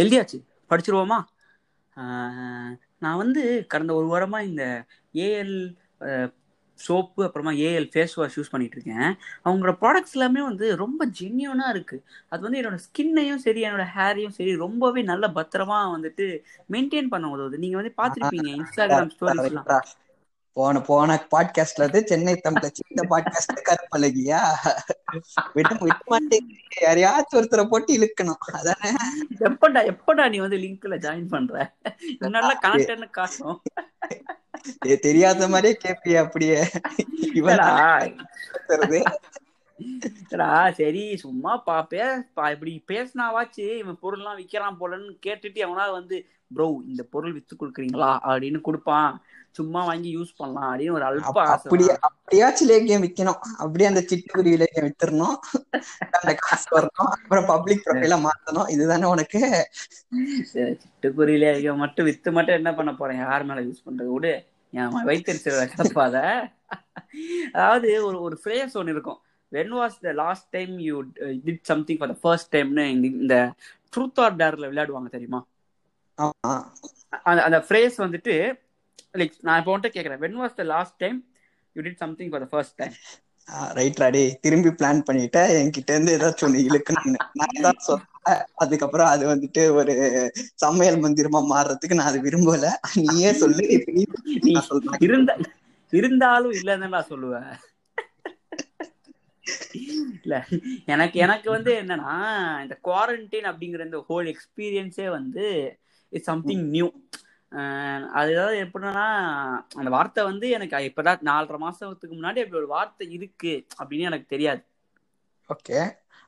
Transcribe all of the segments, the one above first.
எழுதியாச்சு. படிச்சிருவோமா? ஆஹ் நான் வந்து கடந்த ஒரு வாரமா இந்த ஏஎல் சோப்பு அப்புறமா ஏஎல் ஃபேஸ் வாஷ் யூஸ் பண்ணிட்டு இருக்கேன். அவங்களோட ப்ராடக்ட்ஸ் எல்லாமே வந்து ரொம்ப ஜென்யூனாக இருக்கு. அது வந்து என்னோட ஸ்கின்னையும் சரி என்னோட ஹேரையும் சரி ரொம்பவே நல்ல பத்திரமா வந்துட்டு மெயின்டைன் பண்ண உதவுது. நீங்க வந்து பார்த்திருப்பீங்க இன்ஸ்டாகிராம் ஸ்டோரிஸ்லாம் போன போன பாட்காஸ்ட்ல இருந்து சென்னை தமிழ சின்ன பாட்காஸ்ட் கருப்பழகியா? விட விட மாட்டேங்க யாரையாச்சும் ஒருத்தரை போட்டு இழுக்கணும். அதானே? எப்படா எப்படா நீ வந்து லிங்க்ல ஜாயின் பண்ற? நல்லா கனெக்ட் காட்டும் தெரியாத மாதிரியே கேப்பிய அப்படியே. இல்லடா, சரி சும்மா பா இப்படி பேசினாவாச்சு இவன் பொருள்லாம் விக்கிறான் போலன்னு கேட்டுட்டு அவனா வந்து ப்ரோ இந்த பொருள் வித்து கொடுக்குறீங்களா? அப்படின்னு கொடுப்பான். சும்மா வாங்கி யூஸ் பண்ணலாம் அப்படின்னு ஒரு அல்ப அப்ப- ஆசை அப்படியே தான். அப்படியாச்சும் லேக்கியம் விக்கணும். அப்படியே அந்த சிட்டுக்குருவி லேக்கியம் வித்துறணும். அந்த காசு வரணும். அப்புறம் பப்ளிக் ப்ரொஃபைல மாத்தணும். இதுதானே உனக்கு? சரி, சிட்டுக்குருவிலே ஐயோ மட்டும் வித்து மட்டும் என்ன பண்ண போறேன் யார் மேல யூஸ் பண்றது? விடு. என் வைத்தறிச்சல கிடப்பாத அதாவது ஒரு ஒரு ஃப்ரேஸ் ஒன்று இருக்கும். When was the last time you did something for the first டைம்னு இந்த ட்ரூத் ஆர் டேர்ல விளையாடுவாங்க தெரியுமா? அந்த அந்த ஃப்ரேஸ் வந்துட்டு லைக் நான் இப்போ வந்துட்டு கேட்குறேன் when was the last time you did something for the first time right ராடி திரும்பி பிளான் பண்ணிட்ட என்கிட்ட இருந்து ஏதாச்சும் ஒண்ணு இழுக்கணும்னு. நான் ஏதாவது சொல்றேன் அதுக்கப்புறம் அது வந்துட்டு ஒரு சமையல் மந்திரமா மாறுறதுக்கு நான் அது விரும்பல. நீயே சொல்லு. நீ சொல்றேன். இருந்த இருந்தாலும் இல்லைன்னு நான் சொல்லுவேன். இல்ல எனக்கு எனக்கு வந்து என்னன்னா இந்த குவாரண்டைன் அப்படிங்கிற இந்த ஹோல் எக்ஸ்பீரியன்ஸே வந்து இட்ஸ் சம்திங் நியூ அது ஏதாவது எப்படின்னா அந்த வார்த்தை வந்து எனக்கு இப்பதான் நாலரை மாசத்துக்கு முன்னாடி அப்படி ஒரு வார்த்தை இருக்கு அப்படின்னு எனக்கு தெரியாது. ஓகே.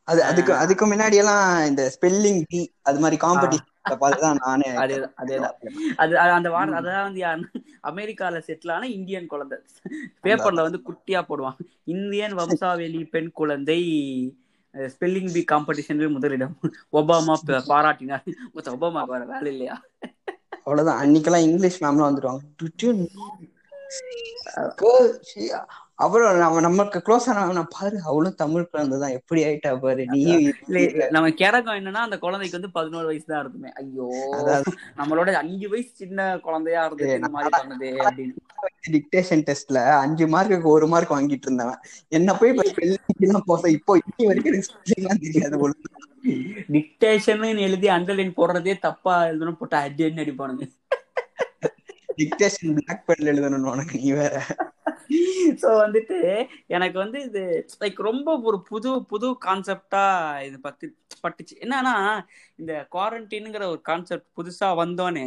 அது அதுக்கு அதுக்கு முன்னாடி எல்லாம் இந்த ஸ்பெல்லிங் பி அது மாதிரி காம்படிஷன் பார்த்துதான் நானே அதே அதேதான். அது அந்த வார்த்தை அதான் வந்து அமெரிக்கால செட்டில் ஆன இந்தியன் குழந்தை. பேப்பர்ல வந்து குட்டியா போடுவான் இந்தியன் வம்சாவளி பெண் குழந்தை ஸ்பெல்லிங் பி காம்படிஷனில் முதலிடம். ஒபாமா பாராட்டினார். ஒபாமா வேற வேலை இல்லையா? அவ்வளவுதான். அன்னைக்கெல்லாம் இங்கிலீஷ் மேம்லாம் வந்துருவாங்க. அப்புறம் நம்ம நமக்கு க்ளோஸ் ஆன பாரு அவளும் தமிழ் குழந்தை தான். எப்படி ஆயிட்டா பாரு இல்ல, நம்ம கேரகம் என்னன்னா அந்த குழந்தைக்கு வந்து பதினோரு வயசு தான் இருக்குமே ஐயோ நம்மளோட அஞ்சு வயசு சின்ன குழந்தையா இருந்துச்சு இந்த மாதிரி பண்ணுது அப்படின்னு. டிக்டேஷன் டெஸ்ட்ல அஞ்சு மார்க்குக்கு ஒரு மார்க் வாங்கிட்டு இருந்தவன். என்ன போய் எல்லாம் போத இப்போ இன்னி வரைக்கும் தெரியாது. டிக்டேஷன் எழுதி அண்டர்லைன் போடுறதே தப்பா எழுதணும் போட்டா அடின்னு அடிப்பானுங்க. டிக்டேஷன் பிளாக் பென்ல எழுதணும் உனக்கு நீ வேற. ஸோ வந்துட்டு எனக்கு வந்து இது லைக் ரொம்ப ஒரு புது புது கான்செப்டா இது பத்து பட்டுச்சு. என்னன்னா இந்த குவாரண்டைனுங்கிற ஒரு கான்செப்ட் புதுசா வந்தோனே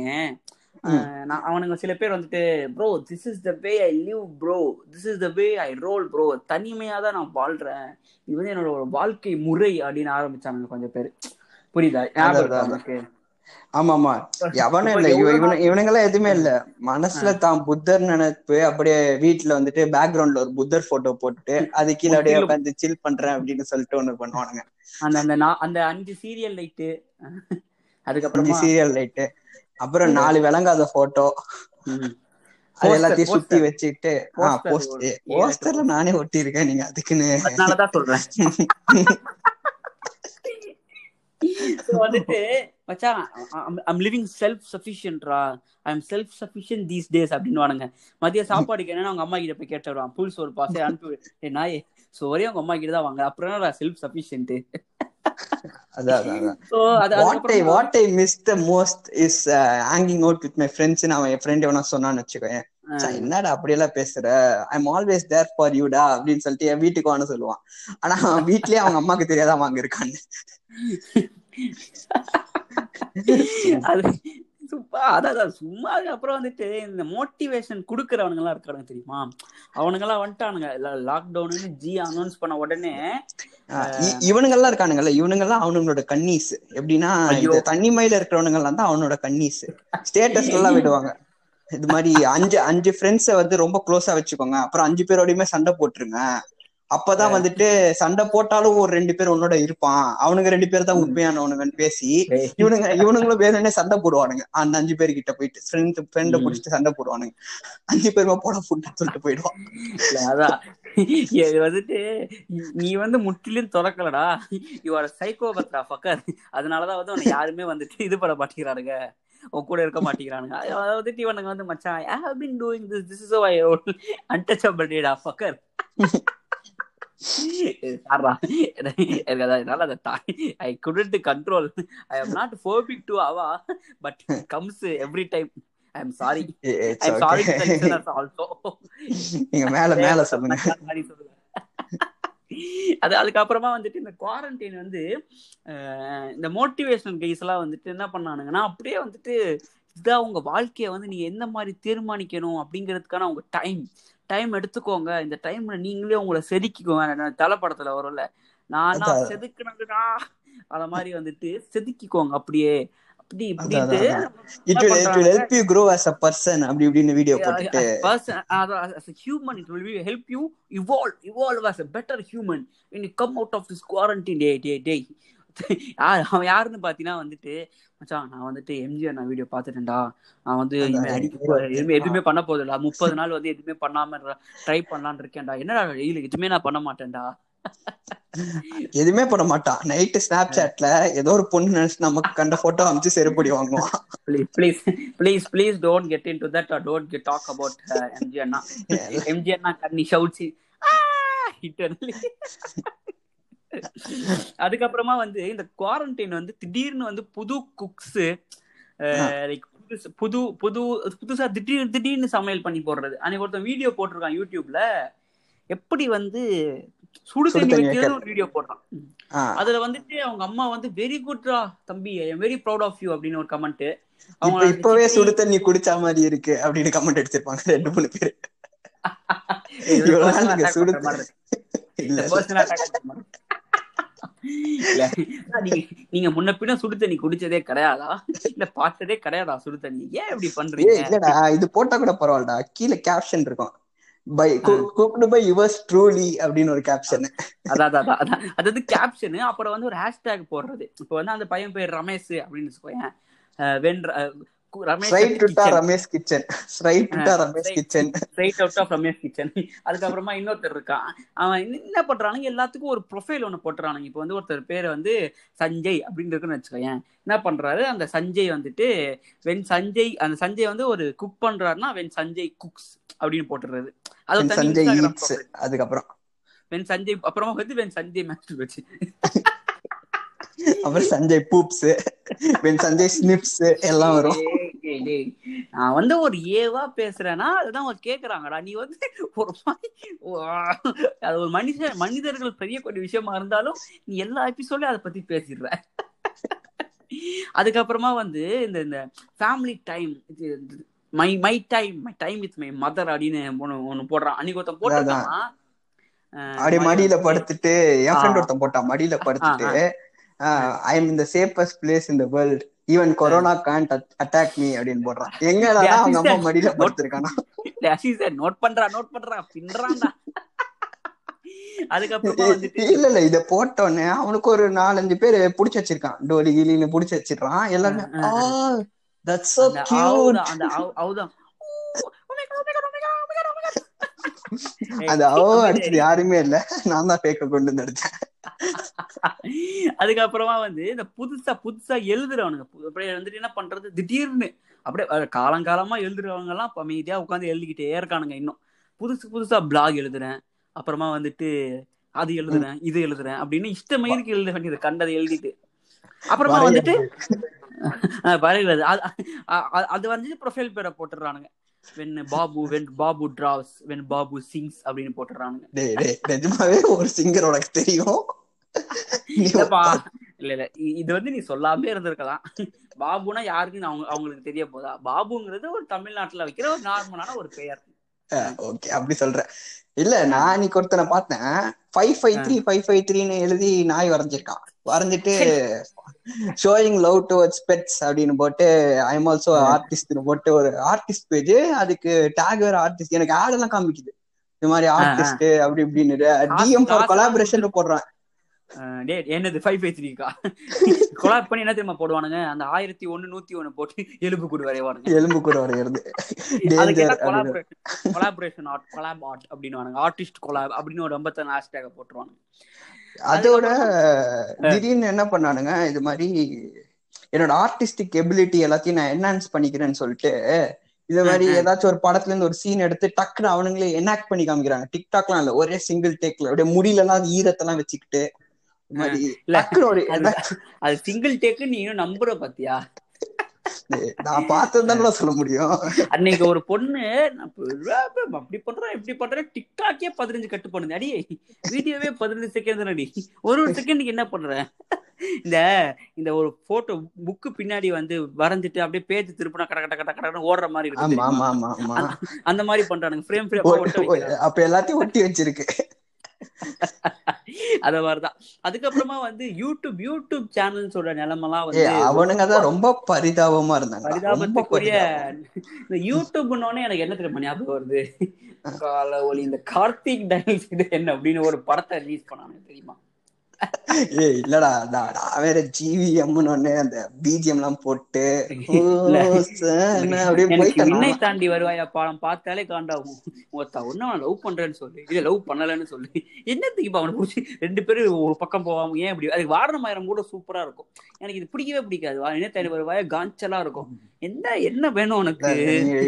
அஹ், நான் அவனுங்க சில பேர் வந்துட்டு bro this is the way I live bro this is the way I roll bro தனிமையா தான் நான் வாழ்றேன். இது வந்து என்னோட ஒரு வாழ்க்கை முறை அப்படின்னு ஆரம்பிச்சானுங்க கொஞ்சம் பேர். புரியுதா? ஞாபகம் ஆமா ஆமா எவனும் இல்ல. இவனு இவனுங்கெல்லாம் எதுவுமே இல்ல. மனசுல தான் புத்தர் நினைப்பு. அப்படியே வீட்டுல வந்துட்டு பேக்ரவுண்ட்ல ஒரு புத்தர் போட்டோ போட்டு அது கீழே அப்படியே. உட்காந்து சில் பண்றேன் அப்படின்னு சொல்லிட்டு ஒண்ணு பண்ணுவானுங்க. அந்த அந்த அந்த அஞ்சு சீரியல் லைட்டு அதுக்கப்புறமா சீரியல் லைட்டு அப்புறம் நாலு விளங்காத போட்டோ. அது எல்லாத்தையும் சுத்தி. வச்சுட்டு போஸ்டர்ல நானே ஒட்டி இருக்கேன் நீங்க அதுக்குன்னு. சொல்றேன். வந்துட்டு மச்சான் I'm living self சஃபிஷியன்ட்ரா I am self sufficient these days அப்படின்னு வானுங்க மதிய சாப்பாடுக்கு என்னன்னா அவங்க அம்மா கிட்ட போய் கேட்டு வருவான். புல் சோறு பாசே அனுப்பி. ஏய் நாயே சோரே அவங்க அம்மா கிட்ட தான் வாங்க அப்புறம் செல்ஃப் சஃபிஷியன்ட் சொன்னான்னு வச்சுக்கோயேன். என்னடா அப்படியெல்லாம் பேசுற? I am always there for யூடா அப்படின்னு சொல்லிட்டு என் வீட்டுக்கு வான்னு சொல்லுவான். ஆனா அவன் வீட்லயே அவங்க அம்மாக்கு தெரியாத வாங்க இருக்கான்னு அது சும்மா அதான் சும்மா அப்புறம் வந்துட்டு இந்த மோட்டிவேஷன் குடுக்கறவனுங்க எல்லாம் இருக்கானுங்க தெரியுமா அவனுங்க எல்லாம் வந்துட்டானுங்க லாக்டவுன்னு ஜி அனௌன்ஸ் பண்ண உடனே இ- இவனுங்கெல்லாம் இருக்கானுங்கல்ல இவனுங்கெல்லாம் அவனுங்களோட கன்னீஸ் எப்படின்னா. இந்த தண்ணிமையில இருக்கிறவனுங்க எல்லாம் தான் அவனோட கன்னீஸ் ஸ்டேட்டஸ் எல்லாம் விடுவாங்க. இது மாதிரி அஞ்சு அஞ்சு ஃப்ரெண்ட்ஸ வந்து ரொம்ப க்ளோஸா வச்சுக்கோங்க. அப்புறம் அஞ்சு பேரோடயுமே சண்டை போட்டுருங்க. அப்பதான் வந்துட்டு சண்டை போட்டாலும் ஒரு ரெண்டு பேர் உன்னோட இருப்பான். அவனுங்க ரெண்டு பேர் தான். உண்மையானவனுங்கன்னு பேசி. இவனுங்க இவனுங்களும் வேணும்னே சண்டை போடுவானுங்க. அந்த அஞ்சு பேர் கிட்ட போயிட்டு ஃப்ரெண்ட் ஃப்ரெண்ட. புடிச்சிட்டு சண்டை போடுவானுங்க. அஞ்சு பேருமா போட ஃபுட்னு சொல்லிட்டு போயிடுவான். அதான். இது வந்துட்டு நீ- வந்து முற்றிலும் திறக்கலடா. யுவர் சைக்கோபத்ரா ஃபக்கர் அதனாலதான் வந்து உன்னை யாருமே வந்துட்டு இது பண்ண மாட்டேங்கிறானுங்க. உன் கூட இருக்க மாட்டேங்கிறானுங்க. அதாவது வந்துட்டு இவனுங்க வந்து மச்சான் I have been doing this this is why untouchable data fucker எனக்கு அதை I couldn't control I am not phobic to அவா but comes every time I sorry I sorry also நீங்க மேல மேல சொல்லுங்க. சொல்லுவேன். அது அதுக்கப்புறமா வந்துட்டு இந்த குவாரண்டைன் வந்து இந்த மோட்டிவேஷனல் கைஸ் எல்லாம் வந்துட்டு என்ன பண்ணானுங்கன்னா அப்படியே வந்துட்டு இதான் உங்க வாழ்க்கைய வந்து நீங்க எந்த மாதிரி தீர்மானிக்கணும் அப்படிங்கிறதுக்கான உங்க டைம் டைம் எடுத்துக்கோங்க. இந்த டைம்ல நீங்களே உங்களை செதுக்கிக்கோங்க. தலைப்படத்துல வரும்ல. நான். செதுக்குனதுடா அத மாதிரி வந்துட்டு செதுக்கிக்கோங்க அப்படியே. அப்படி அதான், it will it will help you grow as a person அப்படி இப்படின்னு வீடியோ போட்டுட்டு. person as a, human it will help you evolve evolve as a better human when you come out of this quarantine day day day. யார் அவன் யாருன்னு பாத்தீங்கன்னா வந்துட்டு மச்சான் நான் வந்துட்டு எம்ஜிஆர் நான் வீடியோ பாத்துட்டேன்டா நான் வந்து எதுவுமே எதுவுமே பண்ண போதில்ல முப்பது நாள் வந்து எதுவுமே பண்ணாம ட்ரை பண்ணலான்னு இருக்கேன்டா. என்னடா எதுவுமே நான் பண்ண மாட்டேன்டா. எதுவுமே பண்ண மாட்டான். நைட்டு ஸ்னாப் சாட்ல ஏதோ ஒரு பொண்ணு நினைச்சு நமக்கு கண்ட போட்டோ அமைச்சு செருப்படி வாங்குவான். Please please please please don't get into that don't get talk about MG Anna MG அண்ணா கண்ணி ஷவுட்ஸ் இட்டர்னலி அதுக்கப்புறமா வந்து இந்த குவாரண்டைன் வந்து திடீர்னு வந்து புது குக்ஸ் லைக் புது புது புதுசா திடீர் திடீர்னு சமையல் பண்ணி போடுறது. அன்னைக்கு ஒருத்தன் வீடியோ போட்டிருக்கான் யூடியூப்ல எப்படி வந்து சுடு தண்ணி வைக்கிறது ஒரு வீடியோ போடுறான். அதுல வந்துட்டு அவங்க அம்மா வந்து வெரி குட்ரா தம்பி. I am very proud of you அப்படின்னு ஒரு கமெண்ட் இப்ப இப்பவே சுடு தண்ணி குடிச்ச மாதிரி இருக்கு அப்படின்னு கமெண்ட் அடிச்சிருப்பாங்க ரெண்டு மூணு பேரு. நீங்க சுடு இல்ல. நீங்க முன்ன பின்ன சுடு தண்ணி குடிச்சதே கிடையாதா? இல்ல பார்த்ததே கிடையாதா சுடு தண்ணி? ஏன் இப்படி பண்றீங்க? இல்லடா. இது போட்டா கூட பரவாயில்லடா. கீழே கேப்ஷன் இருக்கும். By cooked by yours truly அப்படின்னு ஒரு கேப்ஷன் அதான் அதான், அதான். அதாவது கேப்ஷனு அப்புறம் வந்து ஒரு ஹேஷ்டேக் போடுறது. இப்போ வந்து அந்த பையன் பேர் ரமேஷ் அப்படின்னு வச்சுக்கோயேன். கு- Ramesh kitchen straight டுட்டா Ramesh straight- kitchen straight out of Ramesh kitchen அதுக்கப்புறமா இன்னொருத்தர் இருக்கான். அவன் என்ன- பண்றானுங்க? எல்லாத்துக்கும் ஒரு ப்ரொஃபைல் ஒன்று போட்டுறானுங்க. இப்போ வந்து ஒருத்தர் பேர் வந்து சஞ்சய் அப்படின்னு இருக்குன்னு வச்சுக்கோயேன். என்ன பண்றாரு? அந்த சஞ்சய் வந்துட்டு வென் சஞ்சய் அந்த சஞ்சய் வந்து ஒரு குக் பண்றாருன்னா வென் சஞ்சய் குக்ஸ் அப்படின்னு போட்டுறது. அது சஞ்சய் அதுக்கப்புறம். வென் சஞ்சய் அப்புறமா வந்து வென் சஞ்சய் மேஸ்டர் வச்சு அப்புறம் Sanjay poops when Sanjay snips எல்லாம் வரும். நான் வந்து ஒரு ஏவா பேசுறேன்னா அதுதான் அவங்க கேக்குறாங்கடா. நீ வந்து ஒரு அது ஒரு மனுஷன் மனிதர்கள் பெரியக்கூடிய விஷயமா இருந்தாலும் நீ எல்லா எபிசோட்லயும் அதை பத்தி பேசிடுற. அதுக்கப்புறமா வந்து இந்த இந்த family time my my time my time with my mother அப்படின்னு ஒண்ணு போடுறான் அன்னைக்கு ஒருத்தன் போட்டிருக்கான் அஹ், அப்படி மடியில படுத்துட்டு என் ஃப்ரெண்ட். ஒருத்தன் போட்டான் மடியில படுத்துட்டு. ஐ எம் இந்த safest place in the world even corona can't attack me அப்படின்னு போடுறான். எங்கடா டேய், அவங்க அம்மா மடியில படுத்திருக்கானா? நோட் பண்றா நோட் பண்றா. பின்றான்டா அதுக்கப்புறமா இல்ல இல்ல இத போட்டோன்னே அவனுக்கு ஒரு நாலஞ்சு பேர் புடிச்சு வச்சிருக்கான். டோலி கிலின்னு புடிச்சு வச்சிடறான். எல்லாருமே ஆ ஆ, தட்ஸ் சோ அந்த அவுதான் அந்த அவு- அடிச்சது யாருமே இல்ல. நான் தான் பேக்க கொண்டு வந்து அடிச்சேன். அதுக்கப்புறமா வந்து இந்த புதுசா புதுசா எழுதுறவனுங்க. அப்படியே வந்துட்டு என்ன பண்றது? திடீர்னு அப்படியே காலங்காலமா எழுதுறவங்க எல்லாம் அமைதியா உட்காந்து எழுதிக்கிட்டே இருக்கானுங்க இன்னும். புதுசு புதுசா பிளாக் எழுதுறேன். அப்புறமா வந்துட்டு அது எழுதுறேன் இது எழுதுறேன் அப்படின்னு இஷ்ட மயிருக்கு எழுத வேண்டியது கண்டதை எழுதிட்டு. அப்புறமா வந்துட்டு வரைகிறது அது வந்துட்டு ப்ரொஃபைல் பேரை போட்டுடுறானுங்க. When Babu when Babu draws when Babu sings அப்படின்னு போட்டுடுறானுங்க. டேய் டேய் நிஜமாவே ஒரு சிங்கர் உனக்கு தெரியும். இல்ல இல்ல. இது வந்து நீ சொல்லாமே இருந்திருக்கலாம். பாபுனா யாருக்குன்னு அவங்க அவங்களுக்கு தெரிய போதா? பாபுங்கிறது ஒரு தமிழ்நாட்டுல வைக்கிற ஒரு நார்மலான ஒரு பெயர். ஓகே. அப்படி சொல்றேன். இல்ல நான் இன்னைக்கு ஒருத்தனை பார்த்தேன். Five five three five five த்ரீன்னு எழுதி நாய் வரைஞ்சிருக்கான். வரைஞ்சிட்டு ஷோயிங் லவ் டுவர்ட்ஸ் பெட்ஸ் அப்படின்னு போட்டு ஐ எம் ஆல்சோ ஆர்டிஸ்ட்னு போட்டு ஒரு ஆர்டிஸ்ட் பேஜ் அதுக்கு டேக் வேற ஆர்டிஸ்ட் எனக்கு ஆட் எல்லாம் காமிக்குது. இந்த மாதிரி ஆர்டிஸ்ட் அப்படி இப்படின்னு. டிஎம் ஃபார் கொலாபரேஷன் போடுறான். என்னது ஃபைவ் ஃபைவ் த்ரீக்கா கொலாப் பண்ணி என்ன தெரியுமா போடுவானுங்க? அந்த ஆயிரத்தி ஒண்ணு நூத்தி ஒண்ணு போட்டு எலும்பு கூடு வரைவானுங்க எலும்பு கூட வரைகிறது கொலாபரேஷன் ஆர்ட் கொலாப் ஆர்ட் அப்படின்னு. ஆர்டிஸ்ட் கொலாப் அப்படின்னு ஒரு ஐம்பத்தஞ்சு ஹேஷ்டேக போட்டுருவானுங்க. அதோட திடீர்னு என்ன பண்ணானுங்க இது மாதிரி என்னோட ஆர்டிஸ்டிக் எபிலிட்டி எல்லாத்தையும் நான் என்ஹான்ஸ் பண்ணிக்கிறேன்னு சொல்லிட்டு இது மாதிரி. ஏதாச்சும் ஒரு படத்துல இருந்து ஒரு சீன் எடுத்து டக்குன்னு அவனுங்களே எனாக்ட் பண்ணி காமிக்கிறாங்க. டிக்டாக்லாம் இல்ல ஒரே சிங்கிள் டேக்ல அப்படியே முடியலலாம் ஈரத்தெல்லாம் வச்சுக்கிட்டு அது சிங்கிள் டேக்கு நீ இன்னும் நம்புற பாத்தியா? நான் பார்த்தது சொல்ல முடியும். அன்னைக்கு ஒரு பொண்ணு அப்படி பண்றேன் இப்படி பண்றேன் டிக்டாக்கே பதினஞ்சு கட்டு பண்ணுது. அடி வீடியோவே பதினஞ்சு செகண்ட் அடி ஒரு ஒரு செகண்டுக்கு என்ன பண்ற? இந்த இந்த ஒரு போட்டோ புக்கு பின்னாடி வந்து வரைஞ்சிட்டு அப்படியே பேஜ் திருப்பினா கட கட கட கடன்னு ஓடுற மாதிரி இருக்கு அந்த- மாதிரி பண்றானுங்க. ஃப்ரேம் ஃப்ரேம் அப்ப எல்லாத்தையும் ஒட்டி வச்சிருக்கு. அத மாதிரிதான். அதுக்கப்புறமா வந்து யூடியூப் யூடியூப் சேனல்ஸோட நிலைமெல்லாம் வந்து அவனுங்க ரொம்ப தான் ரொம்ப பரிதாபமா இருந்தாங்க. பரிதாபத்துக்குரிய இந்த யூடியூப்னோடனே எனக்கு என்ன தெரியுமா ஞாபகம் வருது? கால ஒளி இந்த கார்த்திக் டைல்ஸ் இது என்ன அப்படின்னு ஒரு படத்தை ரிலீஸ் பண்ணாங்க தெரியுமா? ஏய் இல்லடா நான் வேற ஜிவிஎம்னு ஒண்ணு அந்த பிஜிஎம் எல்லாம் போட்டு அப்படியே விண்ணை நானும். தாண்டி வருவாயா பாடம் பார்த்தாலே காண்டாகும். ஒருத்தா ஒன்னும் அவன் லவ் பண்றேன்னு சொல்லு இல்ல லவ் பண்ணலன்னு சொல்லு. என்னத்துக்கு இப்ப அவனை பிடிச்சி ரெண்டு பேரும் ஒரு பக்கம் போவாம ஏன் இப்படி அதுக்கு வாரணமாயிரம் கூட சூப்பரா இருக்கும். எனக்கு இது பிடிக்கவே பிடிக்காது. விண்ணை தாண்டி வருவாயா காஞ்சலா இருக்கும். என்ன என்ன வேணும் உனக்கு?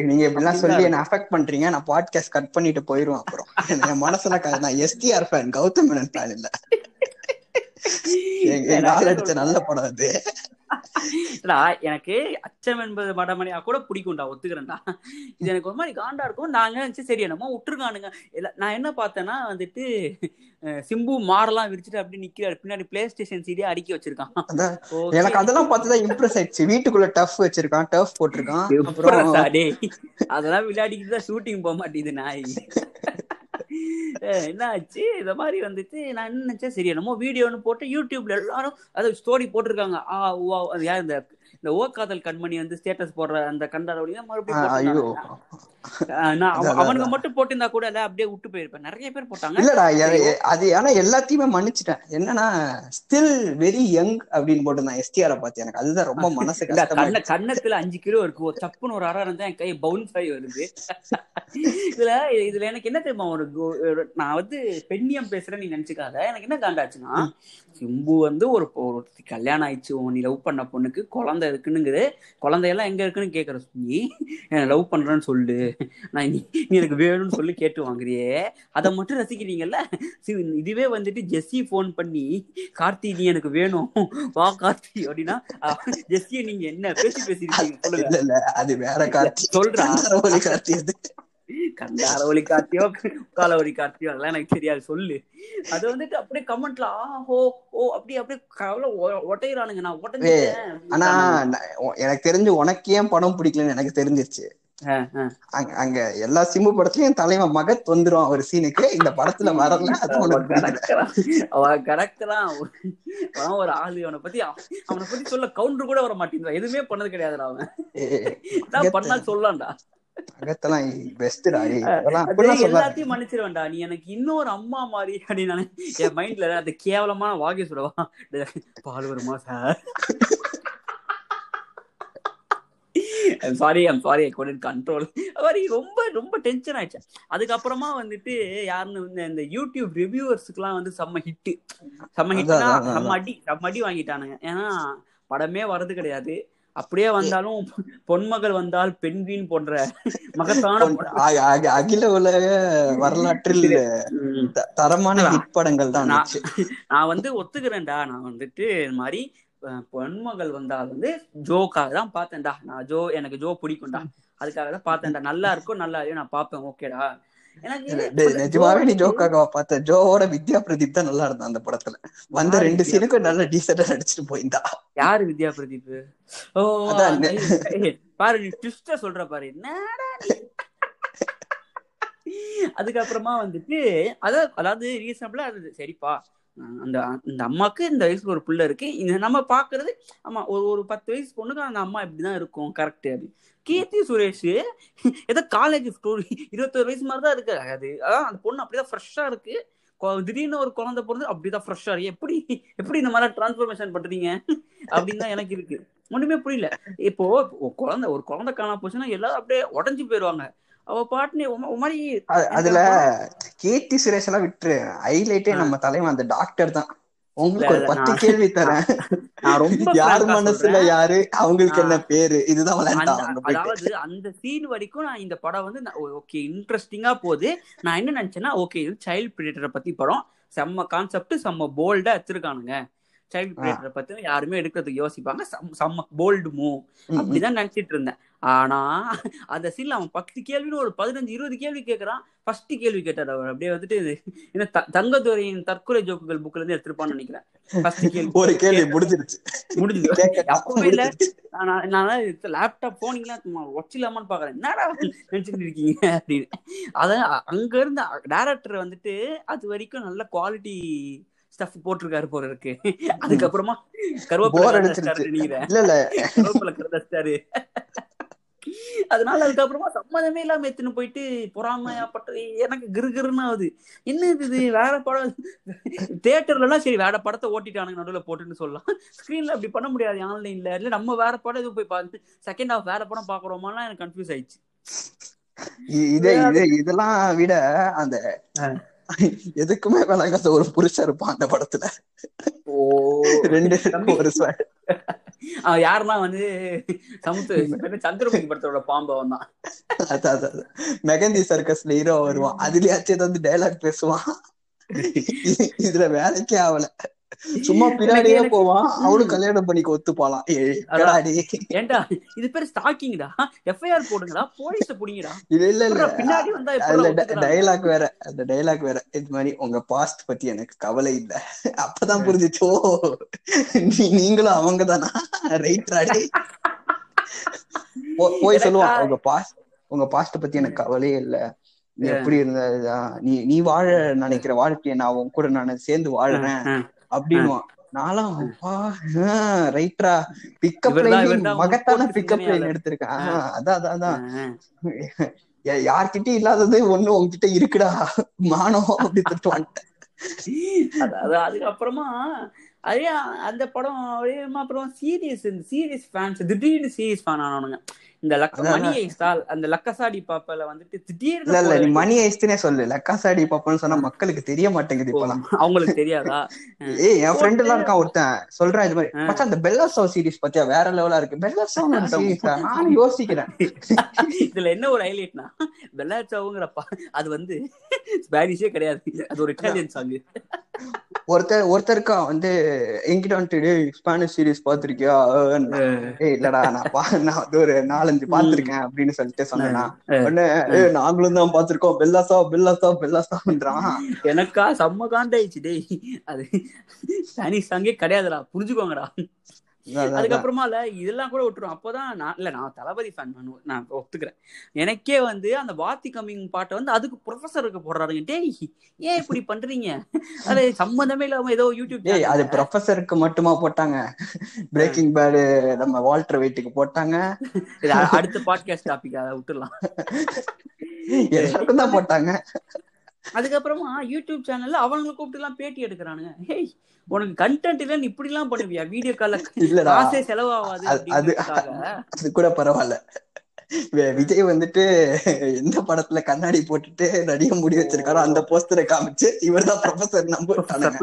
நீங்க இப்படிலாம் சொல்லி என்ன அஃபெக்ட் பண்றீங்க நான் பாட்காஸ்ட் கட் பண்ணிட்டு போயிருவேன் அப்புறம். என் மனசுல நான் STR fan Gautham Menon fan இல்ல. அடிச்ச நல்ல படம் அது. எனக்கு அச்சம் என்பது மடமணியா கூட பிடிக்கும்டா ஒத்துக்கிறேன்டா. இது எனக்கு ஒரு மாதிரி காண்டா இருக்கும். நாங்க நினைச்சு சரி என்னமோ விட்டுருக்கானுங்க. நான் என்ன பார்த்தேன்னா வந்துட்டு சிம்பு மாடெல்லாம் விரிச்சிட்டு அப்படி நிக்கிறாரு. பின்னாடி பிளே ஸ்டேஷன் சீடியா அடுக்கி வச்சிருக்கான். எனக்கு அதெல்லாம் பார்த்துதான் இம்ப்ரெஸ் ஆயிடுச்சு. வீட்டுக்குள்ள டஃப் வச்சிருக்கான் டர்ஃப் போட்டிருக்கான். அதெல்லாம் விளையாடிக்கிட்டு தான் ஷூட்டிங் போக மாட்டேங்குது நாய். என்ன ஆச்சு இந்த மாதிரி வந்துட்டு நான் என்ன நினைச்சேன்? சரி என்னமோ வீடியோன்னு போட்டு யூடியூப்ல எல்லாரும் அது ஸ்டோரி போட்டிருக்காங்க. ஆ ஊவா அது யார் இந்த இந்த ஓ காதல் கண்மணி வந்து ஸ்டேட்டஸ் போடுற அந்த கண்டாரோட மறுபடியும் அவனுங்க மட்டும் போட்டிருந்தா கூட அப்படியே விட்டு போயிருப்பேன். நிறைய பேர் போட்டாங்க. இல்லடா அது ஆனா எல்லாத்தையுமே மன்னிச்சிட்டேன். என்னன்னா ஸ்டில் வெரி யங் அப்படின்னு போட்டிருந்தான் எஸ்டிஆர் பார்த்து எனக்கு. அதுதான் ரொம்ப மனசு கண்ண கண்ணத்துல அஞ்சு கிலோ இருக்கு. ஒரு சப்புன்னு ஒரு அரை இருந்தா என் கை பவுன்ஸ் ஆகி வருது. இதுல இதுல எனக்கு என்ன தெரியுமா ஒரு நான் வந்து பெண்ணியம் பேசுறேன்னு நீ நினைச்சுக்காத. எனக்கு என்ன காண்டாச்சுன்னா. சிம்பு வந்து ஒரு ஒரு கல்யாணம் ஆயிடுச்சு நீ லவ் பண்ண பொண்ணுக்கு குழந்தை இருக்குன்னுங்குது குழந்தையெல்லாம் எங்க இருக்குன்னு கேக்குற நீ லவ் பண்றேன்னு சொல்லு. நான் நீ எனக்கு வேணும்னு சொல்லி கேட்டு வாங்குறியே. அதை மட்டும் ரசிக்கிறீங்கல்ல? இதுவே வந்துட்டு ஜெஸ்ஸி ஃபோன் பண்ணி கார்த்தி நீ எனக்கு வேணும். வா கார்த்தி அப்படின்னா ஜெஸ்ஸியை நீங்க என்ன பேசி சொல்லுங்க. இல்ல அது வேற கார்த்தி. சொல்றா. கார்த்தி அது கண்டார ஒளி கார்த்தியோ கால ஒளி கார்த்தியோ அதெல்லாம் எனக்கு தெரியாது. சொல்லு. அது வந்துட்டு அப்படியே கமெண்ட்ல ஆ ஓ அப்படி அப்படியே கவலை ஒட்டையிறானுங்க. நான் ஒட்டஞ்சிட்டேன். ஆனா எனக்கு தெரிஞ்சு உனக்கு ஏன் படம் பிடிக்கலன்னு எனக்கு தெரிஞ்சிருச்சு. அங்க அங்க எல்லா சிம்பு படத்துலயும் தலைவன் மகத் வந்துரும் ஒரு சீனுக்கு. இந்த படத்துல வரல அவன் உனக்கு பிடிக்கல கரெக்டா அவன் கரெக்டா அவன் ஒரு ஆளு அவனை பத்தி அவனை பத்தி சொல்ல கவுண்டர் கூட வர மாட்டேங்கிறான் எதுவுமே பண்ணது கிடையாதுடா அவன். பண்ணா சொல்லலாம்டா. எல்லாத்தையும் மன்னிச்சிருவேன்டா. நீ எனக்கு இன்னொரு அம்மா மாதிரி அப்படின்னு என் மைண்ட்ல அந்த கேவலமான வாக்கிய சொல்லவா பால் வருமா sir sorry I'm sorry I couldn't control மாதிரி ரொம்ப ரொம்ப டென்ஷன் ஆயிடுச்சு. அதுக்கப்புறமா வந்துட்டு யாருன்னு வந்து இந்த யூடியூப் ரிவ்யூவர்ஸுக்குலாம் வந்து செம்ம ஹிட்டு செம்ம ஹிட்னா செம்ம அடி செம்ம அடி வாங்கிட்டானுங்க. ஏன்னா படமே வர்றது கிடையாது. அப்படியே வந்தாலும் பொன்மகள் வந்தால் பெண்வீன் போன்ற மகத்தான அகில உலக வரலாற்றில் தரமான படங்கள் தான் நான் வந்து ஒத்துக்கிறேன்டா. நான் வந்துட்டு இது மாதிரி பொன்மகள் வந்தால் வந்து ஜோக்காக தான் பார்த்தேன்டா. நான் ஜோ எனக்கு ஜோ பிடிக்கும்டா. அதுக்காக தான் பார்த்தேன்டா. நல்லா இருக்கும் நல்லா இல்லையோ நான் பார்ப்பேன். ஓகேடா. நிஜமாவே நீ வந்து ஜோக்காக பார்த்த? ஜோவோட வித்யா பிரதீப் தான் நல்லா இருந்தான் அந்த படத்துல. வந்த ரெண்டு சீனுக்கும் நல்ல டீசெண்டா நடிச்சிட்டு போயிருந்தா. யாரு வித்யா பிரதீப்? ஓ பாரு நீ ட்விஸ்ட சொல்ற பாரு. என்னடா அதுக்கப்புறமா வந்துட்டு அதாவது அதாவது ரீசனபிளா இருந்தது. சரிப்பா. அந்த இந்த அம்மாக்கு இந்த வயசுல ஒரு பிள்ளை இருக்கு. இந்த நம்ம பாக்குறது ஆமா ஒரு ஒரு பத்து வயசு பொண்ணுக்கு அந்த அம்மா இப்படிதான் இருக்கும் கரெக்ட் அது கீர்த்தி சுரேஷ் ஏதோ காலேஜ் ஸ்டோரி இருபத்தோரு வயசு மாதிரி தான் இருக்கு. அது அதான் அந்த பொண்ணு அப்படிதான் ஃப்ரெஷ்ஷா இருக்கு. திடீர்னு ஒரு குழந்தை பிறந்து அப்படிதான் ஃப்ரெஷ்ஷா இருக்கு. எப்படி எப்படி இந்த மாதிரி டிரான்ஸ்ஃபர்மேஷன் பண்றீங்க? அப்படின்னு தான் எனக்கு இருக்கு. ஒண்ணுமே புரியல. இப்போ குழந்தை ஒரு குழந்தை காணாம போச்சுன்னா எல்லாரும் அப்படியே உடஞ்சு போயிருவாங்க. அவ பாட்டுன்னு எனக்கு அதுல கீர்த்தி சுரேஷ் எல்லாம் விட்டுரு. ஹைலைட்டே. நம்ம தலைவன் அந்த டாக்டர் தான். உங்களுக்கு ஒரு பத்து கேள்வி தரேன். நான் ரொம்ப யார் மனசுல. யாரு? அவங்களுக்கு என்ன. பேரு? இதுதான் அதாவது அந்த சீன் வரைக்கும் நான் இந்த படம் வந்து ஓகே இன்ட்ரெஸ்டிங்கா போகுது. நான் என்ன நினைச்சேன்னா ஓகே இது சைல்ட் பிரிடேட்டரை பத்தி படம். செம்ம கான்செப்ட் செம்ம போல்டா எடுத்திருக்கானுங்க. சைல்ட். பிரிடேட்டரை பத்தி யாருமே எடுக்கிறதுக்கு யோசிப்பாங்க. செம்ம- போல்டு மூவ். அப்படிதான் நினைச்சிட்டு இருந்தேன். ஆனா அந்த சீன்ல அவன் பத்து கேள்வின்னு ஒரு பதினஞ்சு இருபது கேள்வி கேட்கறான் ஃபர்ஸ்ட் கேள்வி கேட்டார் அவர். அப்படியே வந்துட்டு என்ன தங்கத்துறையின் தற்கொலை ஜோக்குகள் புக்ல இருந்து எடுத்திருப்பான்னு நினைக்கிறேன். ஃபர்ஸ்ட் கேள்வி ஒரு கேள்வி முடிஞ்சிருச்சு. அப்பவே இல்ல. நான் லேப்டாப் போனீங்களா வச்சிடலாமான்னு பாக்குறேன் என்னடா நினைச்சுட்டு இருக்கீங்க? அப்படின்னு. அதான் அங்க இருந்த டேரக்டர் வந்துட்டு அது வரைக்கும் நல்ல குவாலிட்டி ஸ்டஃப் போட்டிருக்காரு போல இருக்கு. அதுக்கப்புறமா கருவேப்பிலை இல்ல இல்ல. கருவேப்பிலை கருதாச்சிட்டாரு அதனால அதுக்கப்புறமா சம்மதமே இல்லாம எடுத்துன்னு போயிட்டு பொறாமையாப்பட்ட எனக்கு கிருகிருன்னு ஆகுது. என்ன இது? இது வேற படம். தியேட்டர்ல எல்லாம் சரி வேற படத்தை ஓட்டிட்டானுங்க நடுவுல போட்டுன்னு சொல்லலாம். ஸ்கிரீன்ல அப்படி பண்ண முடியாது ஆன்லைன்ல. இல்ல நம்ம வேற படம் எதுவும் போய் பார்த்து செகண்ட் ஹாஃப் வேற படம் பாக்குறோமாலாம் எனக்கு கன்ஃபியூஸ் ஆயிடுச்சு. இதே இது இதெல்லாம் விட அந்த. எதுக்குமே விளங்காத ஒரு புருஷன் இருப்பான் அந்த படத்துல. ஓ. ரெண்டு. ஒரு யாருன்னா வந்து சமுத்து சந்திரமுகி படத்தோட பாம்பவன் தான் அதான் அதான் அதான். மெகந்தி சர்க்கஸ்ல ஹீரோ வருவான். அதுலயாச்சும் ஏதாவது டைலாக் பேசுவான். இது- இதுல வேலைக்கே ஆகல சும்மா பின்னாடியே போவான் அவளும் கல்யாணம் பண்ணிக்க ஒத்துப்பாலாம்? ஏன்டா இது பேர் ஸ்டாக்கிங்டா எஃப்ஐஆர் போடுங்கடா போலீஸ புடிங்கடா. இல்ல இல்ல. இல்ல பின்னாடி வந்தா அதுல டைலாக் வேற அந்த டைலாக் வேற. இது மாதிரி உங்க பாஸ்ட் பத்தி எனக்கு கவலை இல்ல. அப்பதான் புரிஞ்சுச்சு நீங்களும் அவங்க தானா? ரைட். ராடி போய் சொல்லுவான் உங்க பாஸ்ட் உங்க பாஸ்ட் பத்தி எனக்கு கவலையே இல்ல. நீ எப்படி இருந்ததா நீ நீ வாழ நினைக்கிற வாழ்க்கைய நான் உன் கூட நான் சேர்ந்து வாழுறேன். அப்படின்னுவான். நாலாம் ரைட்ரா. பிக்கப் லைன் மகத்தான பிக்கப் லைன். எடுத்திருக்கேன். அதான் அதான் அதான். யார்கிட்டயும் இல்லாதது ஒண்ணு உன்கிட்ட இருக்குடா. மானம் அப்படி திட்டு அதுக்கப்புறமா அதே அந்த படம் அப்புறம் சீரியஸ் இந்த சீரியஸ் ஃபேன்ஸ் திடீர்னு சீரியஸ் ஃபேன் ஆனவனுங்க. இந்த லக்க. மணி ஐஸ்டால் அந்த லக்கசாடி பாப்பல வந்துட்டு திடீர்னு இல்ல நீ மணி ஐஸ்துனே சொல்லு. லக்காசாடி பாப்போன்னு சொன்னா மக்களுக்கு தெரிய மாட்டேங்குது ஓ, இப்பெல்லாம் அவங்களுக்கு தெரியாதா? ஏய் என் ஃப்ரெண்ட் எல்லாம் இருக்கான் ஒருத்தன். சொல்றான் இது மாதிரி. மச்சான் அந்த பெல்லா சோ சீரிஸ் பத்தியா? வேற லெவலா இருக்கு. பெல்லா சோ சீரிஸா நானும் யோசிக்கிறேன். இதுல என்ன ஒரு ஹைலைட்னா பெல்லாச்சாவுங்கிறப்பா அது வந்து ஸ்பானிஷே கிடையாது. அது ஒரு இட்டாலியன் சாங் ஒருத்தர் ஒருத்தருக்கா வந்து என்கிட்ட வந்துட்டு ஸ்பானிஷ் சீரிஸ் பாத்திருக்கியா ஏய் இல்லடா நான் பா நான் வந்து ஒரு நாலஞ்சு பாத்திருக்கேன் அப்படின்னு சொல்லிட்டு சொன்னேனா. உடனே நாங்களும் தான் பாத்திருக்கோம் பெல்லாசா பெல்லாசா பெல்லாசான்றான் எனக்கா செம்ம காண்டாயிடுச்சு டேய். அது ஸ்பானிஷ் சாங்கே கிடையாதுடா. புரிஞ்சுக்கோங்கடா. அதுக்கப்புறமா இல்ல இதெல்லாம் கூட விட்டுரும். அப்போதான் நான் இல்ல நான் தளபதி ஃபேன் நான் நான் ஒத்துக்கிறேன். எனக்கே வந்து அந்த வாத்தி கம்மிங் பாட்டை வந்து அதுக்கு ப்ரொஃபஸருக்கு போடுறாருங்க. டேய் ஏன் இப்படி பண்றீங்க? அது சம்மந்தமே இல்லாம ஏதோ யூடியூப் அது ப்ரொஃபசருக்கு மட்டுமா போட்டாங்க? பிரேக்கிங் பேடு நம்ம வால்டர் வெயிட்டுக்கு போட்டாங்க. அடுத்த பாட்காஸ்ட் டாபிக் அதை விட்டுடலாம். எல்லாருக்கும் தான் போட்டாங்க. அதுக்கப்புறமா யூடியூப் சேனல்ல அவங்களை கூப்பிட்டு எல்லாம் பேட்டி எடுக்கிறானுங்க. ஹேய் உனக்கு கண்டென்ட் இல்லைன்னு இப்படி எல்லாம் பண்ணுவியா வீடியோ இல்லடா. காசே செலவாகாது அது- கூட பரவாயில்ல. விஜய் வந்துட்டு எந்த படத்துல கண்ணாடி போட்டுட்டு நடிக முடி வச்சிருக்காரோ அந்த போஸ்டரை காமிச்சு இவர்தான் ப்ரொஃபசர் நம்பிட்டானுங்க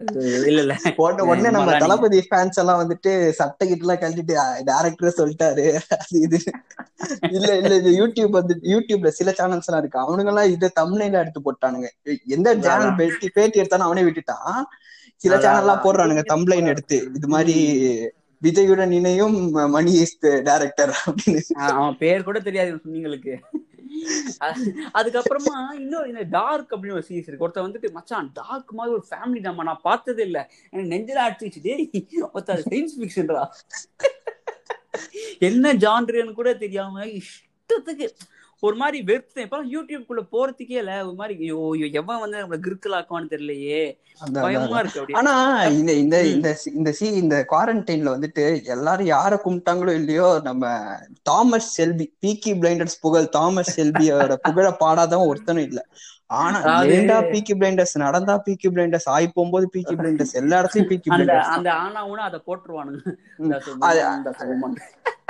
இல்ல இல்ல. போட்ட உடனே நம்ம. தளபதி ஃபேன்ஸ் எல்லாம் வந்துட்டு சட்டை கிட்ட எல்லாம் கழட்டிட்டு டேரக்டர் சொல்லிட்டாரு. அது இது. இல்ல இல்ல இது யூடியூப் வந்து யூடியூப்ல சில சேனல்ஸ் எல்லாம் இருக்கு. அவனுங்க எல்லாம் இதை தமிழ்ல எடுத்து போட்டானுங்க. எந்த சேனல் பேட்டி பேட்டி எடுத்தாலும் அவனே விட்டுட்டான். சில சேனல் எல்லாம். போடுறானுங்க தம்ப்ளைன் எடுத்து. இது மாதிரி விஜயுடன் இணையும் மணி இஸ் டைரக்டர் அப்படின்னு. அவன் பேர் கூட தெரியாது சொன்னீங்களுக்கு. அதுக்கப்புறமா இன்னொரு இந்த டார்க் அப்படின்னு ஒரு சீரிஸ் இருக்கு. ஒருத்தர் வந்துட்டு மச்சான் டார்க் மாதிரி ஒரு ஃபேமிலி ட்ராமா நான் பார்த்ததே இல்ல. எனக்கு நெஞ்சில அடிச்சிச்சு டேய் ஒருத்தர் சயின்ஸ் ஃபிக்ஷன்டா என்ன ஜான்ருன்னு கூட தெரியாம இஷ்டத்துக்கு ஒரு மாதிரி வெறுத்தேன் இப்ப யூடியூப்குள்ள போறதுக்கே இல்ல. ஒரு மாதிரி ஐயோ ஐயோ, எவன் வந்து நம்மள கிறுக்கலாக்குவான்னு தெரியலையே. அதான், அதான், பயமா. இருக்கு ஆனா இந்த இந்த. இந்த சி- இந்த சி இந்த குவாரண்டைன்ல வந்துட்டு எல்லாரும் யார கும்பிட்டாங்களோ இல்லையோ நம்ம தாமஸ் செல்பி பீக்கி பிளைண்டர்ஸ் புகழ் தாமஸ் செல்பியோட புகழ பாடாதவன் ஒருத்தனும் இல்ல. ஆனா ஏண்டா பீக்கி பிளைண்டர்ஸ் நடந்தா பீக்கி பிளைண்டர்ஸ் ஆகி போகும்போது பீக்கி பிளைண்டர்ஸ் எல்லா இடத்துலயும் பீக்கி பிளைண்டர்ஸ் அந்த ஆனா ஊனா அதை போட்டுருவானுங்க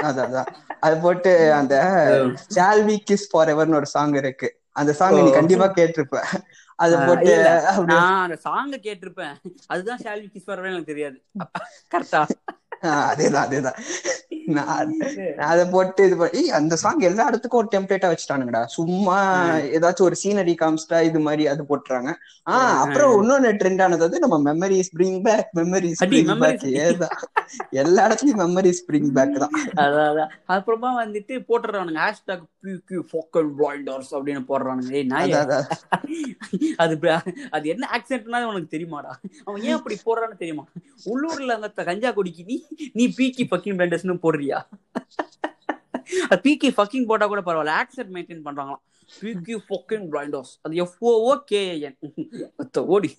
அதான் அது போட்டு அந்த ஷால் வி கிஸ் ஃபார் எவர்னு ஒரு சாங் இருக்கு. அந்த சாங் நீ. கண்டிப்பா கேட்டிருப்ப. அது போட்டு நான் அந்த சாங்க கேட்டிருப்பேன். அதுதான் ஷால்வி கிஸ் வரவே எனக்கு தெரியாது. கரெக்டா அதேதான் அதேதான். நான் நான் அதை போட்டு இது பண்ணி அந்த சாங் எல்லா இடத்துக்கும் ஒரு டெம்ப்ளேட்டா வச்சுட்டானுங்கடா. சும்மா ஏதாச்சும் ஒரு சீனரி காமிச்சிட்டா இது மாதிரி அது போட்டுறாங்க. ஆஹ் அப்புறம் இன்னொன்னு ட்ரெண்ட் ஆனது வந்து நம்ம memories bring back memories bring back. ஏதான். எல்லா இடத்துலயும் மெமரிஸ் பிரிங் பேக் தான். அதான் அப்புறமா வந்துட்டு போட்டுறானுங்க ஹேஷ்டாக் பியூ ஃபோக்கல் பிளாய்டர்ஸ் அப்படின்னு போடுறானுங்க. ஏய் அதான் அது அது என்ன ஆக்சென்ட்னா உனக்கு தெரியுமாடா? அவன் ஏன் அப்படி போடுறான்னு தெரியுமா? உள்ளூர்ல அந்த கஞ்சா குடிக்கி நீ பீக்கி ஃபக்கிங் பிளண்டர்ஸ்னு போடுறியா? அது பீக்கி ஃபக்கிங் போட்டா கூட பரவாயில்ல. ஆக்சென்ட் மெயின்டைன் பண்றாங்களாம். பீக்கி ஃபக்கிங் பிளைண்டர்ஸ் அது F O O K A N ஓடி.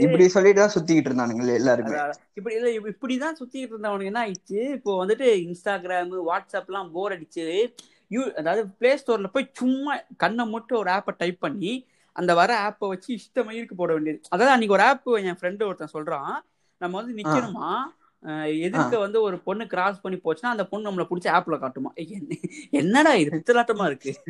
இப்படி சொல்லிட்டு சுத்திக்கிட்டு இருந்தானுங்களே எல்லாருமே. இப்படி இல்ல இப்ப- இப்படிதான் சுத்திட்டு இருந்தவனுக்கு என்ன ஆயிடுச்சு? இப்போ வந்துட்டு இன்ஸ்டாகிராம் வாட்ஸ்அப்லாம் போர் அடிச்சு யூ அதாவது பிளே ஸ்டோர்ல போய் சும்மா கண்ணை மட்டும் ஒரு ஆப்பை டைப் பண்ணி அந்த வர ஆப்பை வச்சு இஷ்ட மயிருக்கு போட வேண்டியது. அதாவது அன்னைக்கு ஒரு ஆப் என் ஃப்ரெண்டு ஒருத்தன் சொல்றான். நம்ம வந்து நிக்கணுமா? எதிர்க்க வந்து ஒரு பொண்ணு கிராஸ் பண்ணி போச்சுன்னா அந்த பொண்ணு நம்மள புடிச்ச ஆப்ல காட்டுமா? என்னடா இது? பித்தலாட்டமா இருக்கு.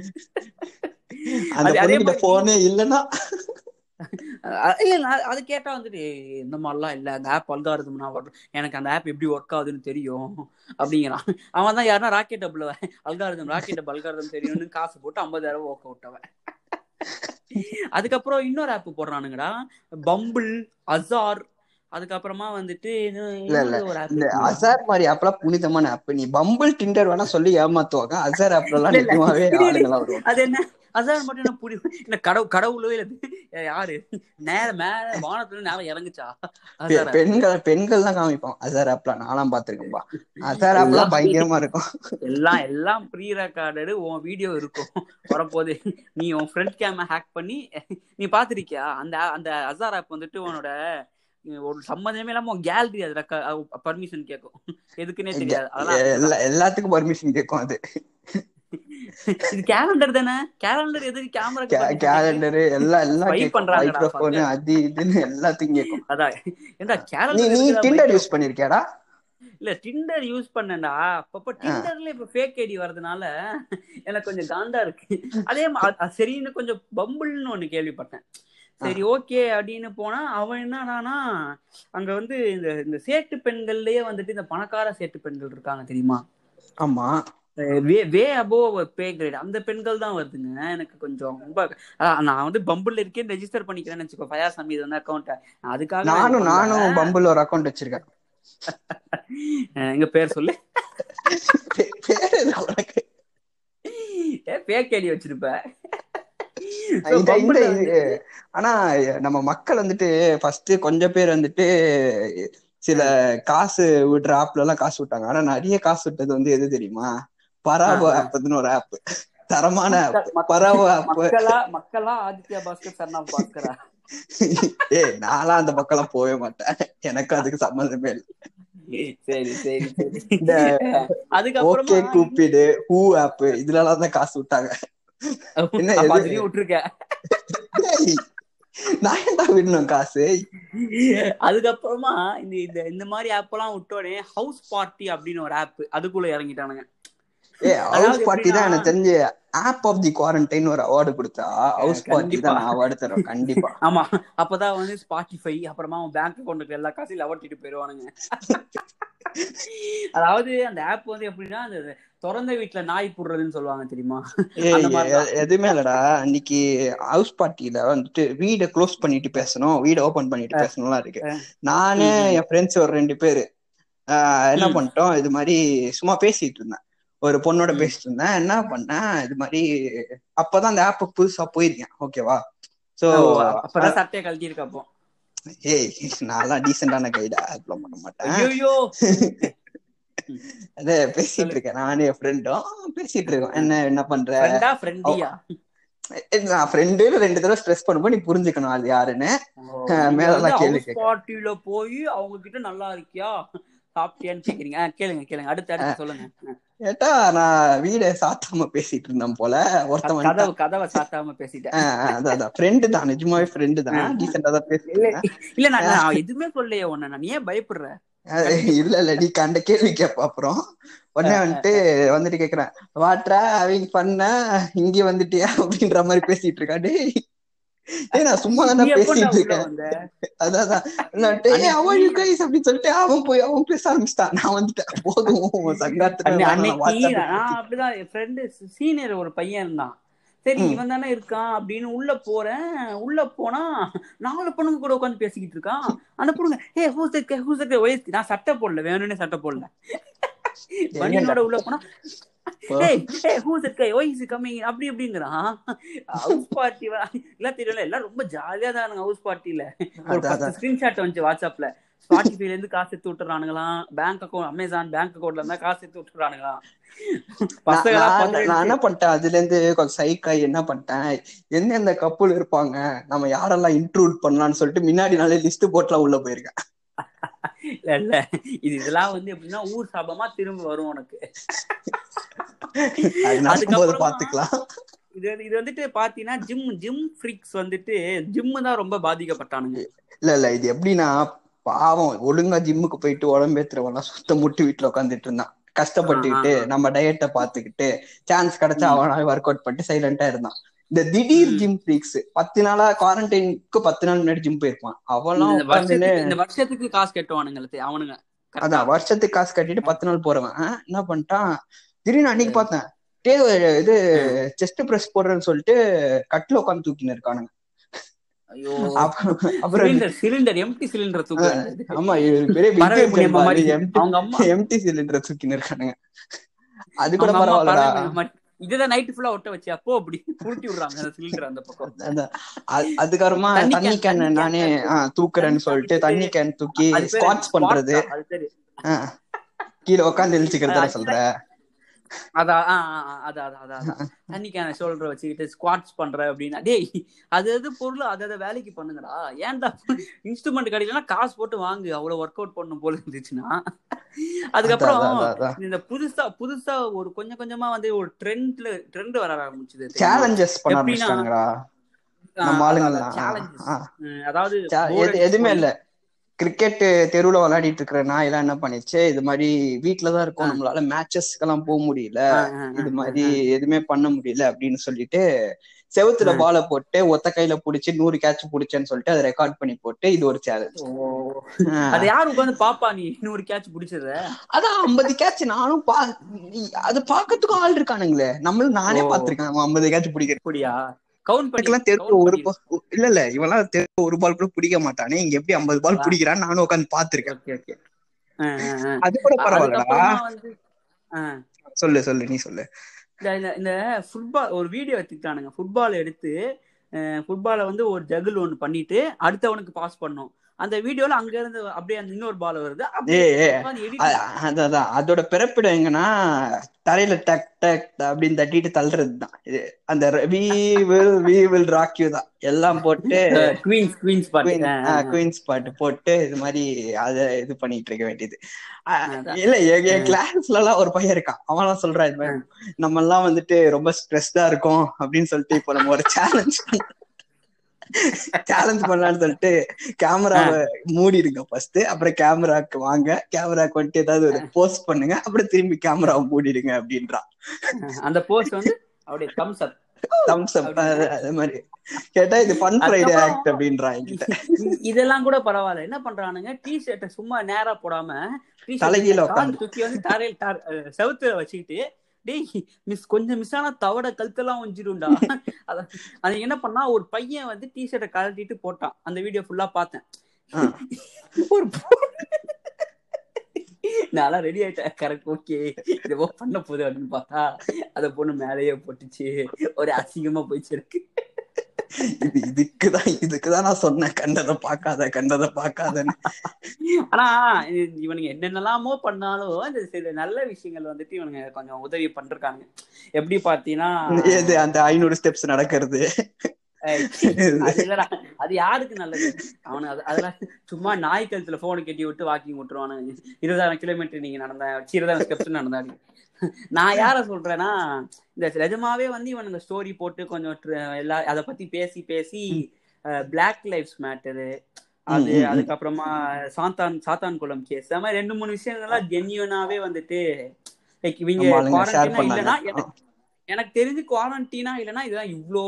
இல்ல அது- கேட்டா வந்துட்டு "ஏய், இந்த மாதிரிலாம் இல்ல. அந்த ஆப் அல்காரதும்னா எனக்கு அந்த ஆப் எப்படி ஒர்க் ஆகுதுன்னு தெரியும். அப்படிங்கிறான். அவன் தான் யாருன்னா ராக்கெட் டப்ல அல்காரதம் ராக்கெட் டப் அல்காரதம் தெரியும்னு காசு போட்டு ஐம்பதாயிரம் ஒர்க் அவுட் அவன். அதுக்கப்புறம் இன்னொரு ஆப் போடுறானுங்கடா. பம்பிள் அசார் அதுக்கப்புறமா வந்துட்டு இல்ல அசார் மாதிரி ஆப்லாம் புனிதமான ஆப் நீ பம்பிள் டிண்டர் வேணா சொல்லி ஏமாத்துவாங்க. அசார் ஆப்லாம் நிஜமாவே அது என்ன? அசார் மட்டும் என்ன புடி இல்ல கடவுள் கடவுளோ இல்ல யாரு? நேர மேல வானத்துல நேரம் இறங்குச்சா? பெண்கள் பெண்கள் தான் காமிப்போம் அசார் ஆப்லாம் நான்லாம் பாத்திருக்கேன்பா அசார் ஆப்லாம் பயங்கரமா இருக்கும். எல்லாம் எல்லாம் ப்ரீ ரெக்கார்டடு உன் வீடியோ இருக்கும். வரப்போது நீ உன் ஃப்ரண்ட் கேம ஹேக் பண்ணி நீ பாத்திருக்கியா அந்த அந்த அசார் ஆப் வந்துட்டு உன்னோட ஒரு சம்மந்தமே இல்லாம கேலரி அது பர்மிஷன் கேட்கும் எதுக்குன்னே தெரியாது. அதெல்லாம் எல்லாத்துக்கும் பர்மிஷன் கேட்கும் அது. இது கேலண்டர் தானே? கேலண்டர் பர்மிஷன் கேக்கு. கேலண்டரு எல்லாம் எல்லாம் ஸ்பை கேட்கும் பண்றாங்கடா மைக்ரோஃபோனு அது இதுன்னு எல்லாத்துக்கும் கேட்கும் அதான். ஏண்டா நீ கேலண்டர் நீ டிண்டர் யூஸ் பண்ணிருக்கியாடா? இல்ல டிண்டர் யூஸ் பண்ணேன்டா. அப்பப்ப. டிண்டர்ல இப்ப ஃபேக் ஐடி வரதுனால எனக்கு கொஞ்சம் காண்டா இருக்கு. அதே சரின்னு கொஞ்சம் பம்பிள்னு ஒண்ணு கேள்விப்பட்டேன். சரி ஓகே அப்படின்னு போனா அவன் என்னடானா அங்க வந்து இந்த இந்த சேட்டு பெண்கள்லயே வந்துட்டு இந்த பணக்கார சேட்டு பெண்கள் இருக்காங்க தெரியுமா? ஆமா. வே வே அபோவ் பே கிரேட் அந்த பெண்கள் தான் வருதுங்க. எனக்கு கொஞ்சம் ரொம்ப நான் வந்து பம்பிள் இருக்கேன் ரெஜிஸ்டர் பண்ணிக்கிறேன்னு வச்சுக்கோ. ஃபயாஸ் அமீது வந்து அக்கௌண்ட் அதுக்காக நானும் நானும் பம்பிள் ஒரு அக்கௌண்ட் வச்சிருக்கேன். எங்க பேர் சொல்லு. பே- பேர் எதுக்கு உனக்கு? ஆனா நம்ம மக்கள் வந்துட்டு ஃபர்ஸ்ட் கொஞ்சம் பேர் வந்துட்டு சில காசு விடுற ஆப்ல எல்லாம் காசு விட்டாங்க. ஆனா நிறைய காசு விட்டது வந்து எது தெரியுமா? பராபோ ஆப்னு ஒரு ஆப் தரமான பராபோ ஆப் மக்களா ஆதித்யா பாஸ்கர் ஆஃப் பாஸ்கரா ஏய் நான்லாம் அந்த பக்கம்லாம் போகவே மாட்டேன். எனக்கு அதுக்கு சம்மந்தமே இல்லை. சரி சரி சரி. ஓகே கூப்பிடு ஹூ ஆப் இதுல எல்லாம் தான் காசு விட்டாங்க. நான் ஏன்டா விடணும் காசு? அதுக்கப்புறமா இந்த இந்த இந்த மாதிரி ஆப் எல்லாம் விட்டோடனே ஹவுஸ் பார்ட்டி அப்படின்னு ஒரு ஆப் அதுக்குள்ள இறங்கிட்டானுங்க. ஏ ஹவுஸ் அதாவது பார்ட்டி தான் எனக்கு தெரிஞ்சு ஆப் ஆஃப் தி குவாரண்டைன் ஒரு அவார்டு கொடுத்தா ஹவுஸ் பார்ட்டி தான் அவார்டு தருவேன் கண்டிப்பா. ஆமா அப்பதான் வந்து ஸ்பாட்டிஃபை அப்புறமா அவன் பேங்க் அக்கௌண்ட்டுக்கு எல்லா காசையும் லவட்டிட்டு போயிருவானுங்க அதாவது அந்த ஆப் வந்து எப்படின்னா அந்த திறந்த வீட்டுல நாய் புடுறதுன்னு சொல்லுவாங்க தெரியுமா? எதுவுமே இல்லடா. அன்னைக்கு ஹவுஸ் பார்ட்டியில வந்துட்டு வீடை க்ளோஸ் பண்ணிட்டு பேசணும். வீடை ஓபன் பண்ணிட்டு பேசணும்லாம் இருக்கு. நானு என் ஃப்ரெண்ட்ஸ் ஒரு ரெண்டு பேரு. என்ன பண்ணிட்டோம்? இது மாதிரி சும்மா பேசிட்டு இருந்தேன். ஒரு பொண்ணோட. பேசிட்டு இருந்தேன். என்ன பண்ணேன்? இது மாதிரி அப்பதான் அந்த ஆப் புதுசா போயிருக்கேன். ஓகேவா சோ அப்பதான் சட்டையை கழட்டி இருக்க அப்போ. ஏய் நான்லாம் டீசென்டான கைடா பண்ண மாட்டேன். ஐயோ அதே பேசிட்டு இருக்கேன் நானும் என் ஃப்ரெண்டும் பேசிட்டு இருக்கோம் என்ன என்ன பண்ற? ஃப்ரெண்டா ரெண்டு தடவை ஸ்ட்ரெஸ் பண்ணும்போது நீ புரிஞ்சுக்கணும் அது யாருன்னு. மேலெல்லாம் கேள்வி ஹவுஸ் பார்ட்டில போய் அவங்க கிட்ட நல்லா இருக்கியா? சாப்பிட்டியான்னு கேக்குறீங்க. கேளுங்க கேளுங்க. அடுத்து அடுத்து சொல்லுங்க. கேட்டா நான் வீட சாத்தாம பேசிட்டு இருந்தேன் போல. ஒருத்தன் கதவு கதவை சாத்தாம பேசிட்டேன். அதான் ஃப்ரெண்டு தான். நிஜமாவே ஃப்ரெண்டு தான். டீசெண்டா தான் பேசுறேன் இல்ல நான் எதுவுமே சொல்லலையே உன்ன. நான் ஏன் பயப்படுற? இல்ல இல்ல நீ கண்ட கேள்வி கேப்ப அப்புறம். உடனே வந்துட்டு வந்துட்டு கேக்குறேன். வாட்ரா அவங்க பண்ண இங்க வந்துட்டியா அப்படின்ற மாதிரி பேசிட்டு இருக்கா டேய். நான் சும்மா தானே பேசிட்டு இருக்கேன். அதான் அதான். இல்லாட்டி, "ஏய், how are you guys?" அப்படின்னு சொல்லிட்டு அவன் போய் அவன் பேச ஆரம்பிச்சிட்டான். நான் வந்துட்டேன். போதும் சங்காத்துல அப்படிதான் என் ஃப்ரெண்டு சீனியர் ஒரு பையன் இருந்தான். சரி. இவன் தானே இருக்கான் அப்படின்னு உள்ள போறேன். உள்ள போனா நாலு பொண்ணுங்க கூட உட்காந்து பேசிக்கிட்டு இருக்கான் அந்த பொண்ணுங்க ஏ ஹூஸ் ஹூஸ் நான் சட்டை போடல வேணும்னே சட்டை போடல. பனியனோட உள்ள போனா அப்படி அப்படிங்கறான் ஹவுஸ் பார்ட்டி எல்லாம் தெரியல எல்லாம் ரொம்ப ஜாலியா தான் ஹவுஸ் பார்ட்டில ஒரு பத்து. ஸ்கிரீன்ஷாட் வந்துச்சு வாட்ஸ்அப்ல ஸ்பாட்டிஃபைல இருந்து காசு எடுத்து விட்டுறானுங்களாம். பேங்க் அக்கௌண்ட் அமேசான் பேங்க் அக்கௌண்ட்ல இருந்தா காசு எடுத்து விட்டுறானுங்களாம். நான் என்ன பண்ணிட்டேன்? அதுல இருந்து கொஞ்சம் சைக்காய் என்ன பண்ணிட்டேன்? எந்தெந்த கப்புள் இருப்பாங்க? நம்ம யாரெல்லாம் இன்க்ளூட் பண்ணலாம்னு சொல்லிட்டு முன்னாடி நாளே லிஸ்ட் போட்டுலாம் உள்ள போயிருக்கேன். இல்ல இல்ல. இது இதெல்லாம் வந்து எப்படின்னா ஊர் சாபமா திரும்ப வரும் உனக்கு. அதுக்கப்புறமா- பாத்துக்கலாம். இது இது வந்துட்டு பாத்தீங்கன்னா ஜிம் ஜிம் ஃப்ரீக்ஸ் வந்துட்டு ஜிம் தான் ரொம்ப பாதிக்கப்பட்டானுங்க. இல்ல இல்ல. இது எப்படின்னா பாவம் ஒழுங்கா ஜிம்முக்கு போயிட்டு உடம்பேத்துறவன்லாம் சுத்த முட்டு வீட்டுல உட்காந்துட்டு இருந்தான். கஷ்டப்பட்டுக்கிட்டு. நம்ம டயட்டை பாத்துக்கிட்டு சான்ஸ் கிடைச்சா. அவனால ஒர்க் அவுட் பண்ணிட்டு சைலண்டா இருந்தான். இந்த திடீர். ஜிம் ஃப்ரீக்ஸ் பத்து நாளா குவாரண்டைனுக்கு பத்து நாள் முன்னாடி ஜிம் போயிருப்பான். அவெல்லாம் இந்த வருஷத்துக்கு காசு கட்டுவானுங்க அவனுங்க? அதான் வருஷத்துக்கு காசு கட்டிட்டு பத்து நாள் போறவன். என்ன பண்ணிட்டான்? திடீர்னு அன்னைக்கு பார்த்தேன். டே இது செஸ்ட் பிரஸ் போடுறேன்னு சொல்லிட்டு கட்டில உட்காந்து தூக்கின்னு இருக்கானுங்க. சிலிண்டர் சிலிண்டர் எம்டி சிலிண்டர் ஆமா பெரிய எம்டி அவங்க அம்மா எம்டி சிலிண்டர் தூக்கின்னு இருக்கானுங்க. அது கூட புண்ணியம் இதுதான் நைட் ஃபுல்லா ஒட்ட வச்சு அப்போ அப்படி உருட்டி விடுறாங்க அந்த சிலிண்டர் அந்த பக்கம். அதுக்கப்புறமா தண்ணி கேன் நானே தூக்குறேன்னு சொல்லிட்டு தண்ணி கேன் தூக்கி ஸ்குவாட்ஸ் பண்றது. கீழே உட்காந்து எழுச்சிக்கிறதா அது சொல்ற. அதான் அதான் அதான் அதான் அதான். தண்ணி கேன ஷோல்டர் வச்சுக்கிட்டு ஸ்குவாட்ஸ் பண்ற அப்படின்னா டேய் அது அது பொருள் அது அதை வேலைக்கு பண்ணுங்கடா ஏன்டா இன்ஸ்ட்ருமெண்ட் கிடைக்கலன்னா காசு போட்டு வாங்கு அவ்வளவு ஒர்க் அவுட் பண்ணும் போல இருந்துச்சுன்னா அதுக்கப்புறம். இந்த புதுசா புதுசா ஒரு கொஞ்சம் கொஞ்சமா வந்து ஒரு ட்ரெண்ட்ல ட்ரெண்ட் வர ஆரம்பிச்சது சேலஞ்சஸ் பண்ண எப்படின்னா, ஆரம்பிச்சிட்டாங்கடா நம்ம ஆளுங்கள்லாம். சேலஞ்சஸ் ஆ. அதாவது எது- எதுவுமே இல்ல கிரிக்கெட் தெருவுல விளையாடிட்டு இருக்கிற நான் எல்லாம் என்ன பண்ணிச்சு இது மாதிரி வீட்டுலதான் இருக்கோம். நம்மளால மேட்சஸ்க்கு எல்லாம் போக முடியல. இது மாதிரி. எதுவுமே பண்ண முடியல அப்படின்னு சொல்லிட்டு செவுத்துல. பால போட்டு ஒத்த கையில புடிச்சு நூறு கேட்ச் புடிச்சேன்னு சொல்லிட்டு அதை ரெக்கார்ட் பண்ணி போட்டு இது ஒரு சேலஞ்ச். அது யாரு உட்காந்து பாப்பா நீ? இன்னொரு கேட்ச் பிடிச்சத? அதான் ஐம்பது கேட்ச் நானும் பா அது பாக்கிறதுக்கும் ஆள் இருக்கானுங்களே. நம்மளும் நானே. பாத்திருக்கேன் ஐம்பது கேட்ச் அப்படியா? கவுண்ட் பண்ணி எனக்கெல்லாம் தெரு ஒரு இல்ல இல்ல இவெல்லாம் தெரு ஒரு பால் கூட பிடிக்க மாட்டானே. இங்க எப்படி ஐம்பது பால். பிடிக்கிறான்னு நானும் உட்காந்து பாத்திருக்கேன். அது கூட பரவாயில்லடா. சொல்லு சொல்லு நீ சொல்லு. இந்த இந்த- இந்த ஃபுட்பால் ஒரு வீடியோ எடுத்துக்கிட்டானுங்க. ஃபுட்பால் எடுத்து ஃபுட்பாலை வந்து ஒரு ஜகுல் ஒன்று பண்ணிட்டு அடுத்தவனுக்கு பாஸ் பண்ணும் அந்த வீடியோல அங்க இருந்து அப்படியே அந்த இன்னொரு பால் வருது. அதான். அதோட பிறப்பிடம் எங்கன்னா தரையில டக் டக் அப்படின்னு தட்டிட்டு தள்ளுறதுதான். இது அந்த we will we will rock you தான். எல்லாம் போட்டு குவீன்ஸ் குவீன்ஸ் பாட்டு. குயின்ஸ் பாட்டு போட்டு இது மாதிரி அத இது பண்ணிட்டு இருக்க வேண்டியது. இல்ல என் கிளாஸ்ல எல்லாம் ஒரு பையன் இருக்கான். அவன் சொல்றான் இது மாதிரி. நம்ம எல்லாம் வந்துட்டு ரொம்ப ஸ்ட்ரெஸ்டா இருக்கோம் அப்படின்னு சொல்லிட்டு இப்போ நம்ம ஒரு சேலஞ்ச் சேலஞ்ச் பண்ணலாம்னு சொல்லிட்டு கேமராவை மூடிடுங்க ஃபர்ஸ்ட் அப்புறம் கேமராக்கு வாங்க. கேமராக்கு வந்துட்டு ஏதாவது ஒரு போஸ்ட் பண்ணுங்க. அப்புறம் திரும்பி கேமராவை மூடிடுங்க அப்படின்றான் அந்த போஸ்ட் வந்து அப்படியே தம்ஸ் அப் தம்ஸ் அப் அது மாதிரி. கேட்டா இது ஃபன் ஃப்ரைடே ஆக்ட் அப்படின்றான் என்கிட்ட. இதெல்லாம் கூட பரவாயில்ல. என்ன பண்றானுங்க? டி ஷர்ட்டை சும்மா நேரா போடாம தலைகீழ உட்காந்து. தூக்கி வந்து தரையில் செவுத்துல வச்சுக்கிட்டு டேய் மிஸ் கொஞ்சம் மிஸ் ஆனா தவட கழுத்தெல்லாம் ஒஞ்சிடும்டா அத அது என்ன பண்ணா ஒரு பையன் வந்து டி ஷர்ட்டை கழட்டிட்டு போட்டான். அந்த வீடியோ ஃபுல்லா பார்த்தேன். ஒரு பொண்ணு- நான்லாம் ரெடி ஆயிட்டேன். கரெக்ட் ஓகே இதோ பண்ண போகுது அப்படின்னு பார்த்தா அந்த பொண்ணு மேலேயே போட்டுச்சு. ஒரு அசிங்கமா போயிச்சு இருக்கு இது இதுக்குதான் இதுக்குதான் நான் சொன்னேன். கண்டதை பார்க்காத கண்டதை பார்க்காதன்னு. ஆனா இவனுங்க என்னென்னலாமோ பண்ணாலும் இந்த சில நல்ல விஷயங்கள் வந்துட்டு இவனுங்க கொஞ்சம் உதவி பண்றாங்க எப்படி பாத்தீங்கன்னா அந்த ஐநூறு ஸ்டெப்ஸ் நடக்கிறது? அது இல்லடா. அது யாருக்கு நல்லது? அவனு அது அதெல்லாம் சும்மா நாய் கழுத்துல போனை கட்டி விட்டு வாக்கிங் விட்டுருவானு. இருபதாயிரம் கிலோமீட்டர் நீங்க நடந்த இருபதாயிரம் ஸ்டெப்ஸ் நடந்தாடி. நான் யார சொல்றேன்னா இந்த நிஜமாவே வந்து இவனுங்க ஸ்டோரி போட்டு கொஞ்சம் எல்லா அதை பத்தி பேசி பேசி பிளாக் லைஃப்ஸ் மேட்டரு அது. அதுக்கப்புறமா சாத்தான் சாத்தான் குளம் கேஸ் அது மாதிரி ரெண்டு மூணு விஷயங்கள்லாம் ஜென்யூனாவே வந்துட்டு லைக் இவங்க குவாரண்டைனா இல்லைன்னா எனக்கு எனக்கு தெரிஞ்சு குவாரண்டைனா இல்லைன்னா இதெல்லாம் இவ்வளோ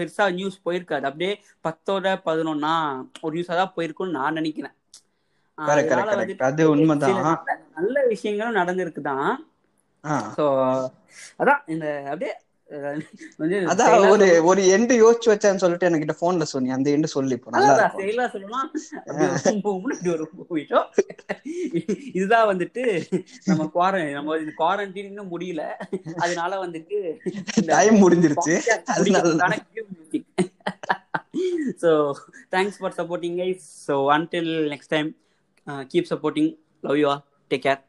பெருசா நியூஸ் போயிருக்காது. அப்படியே பத்தோட பதினொன்னா ஒரு நியூஸா தான் போயிருக்கும்னு நான் நினைக்கிறேன். அது உண்மைதான். நல்ல விஷயங்களும் நடந்திருக்குதான். ஸோ அதான் இந்த அப்படியே அதான் ஒரு ஒரு எண்டு யோசிச்சு வச்சேன்னு சொல்லிட்டு என்கிட்ட போன்ல சொன்னி. அந்த எண்டு சொல்லி இதுதான் வந்துட்டு நம்ம குவாரன் நம்ம குவாரண்டைன் இன்னும் முடியல. அதனால வந்துட்டு டைம் முடிஞ்சிருச்சு. So thanks for supporting guys so until next time keep supporting love you all take care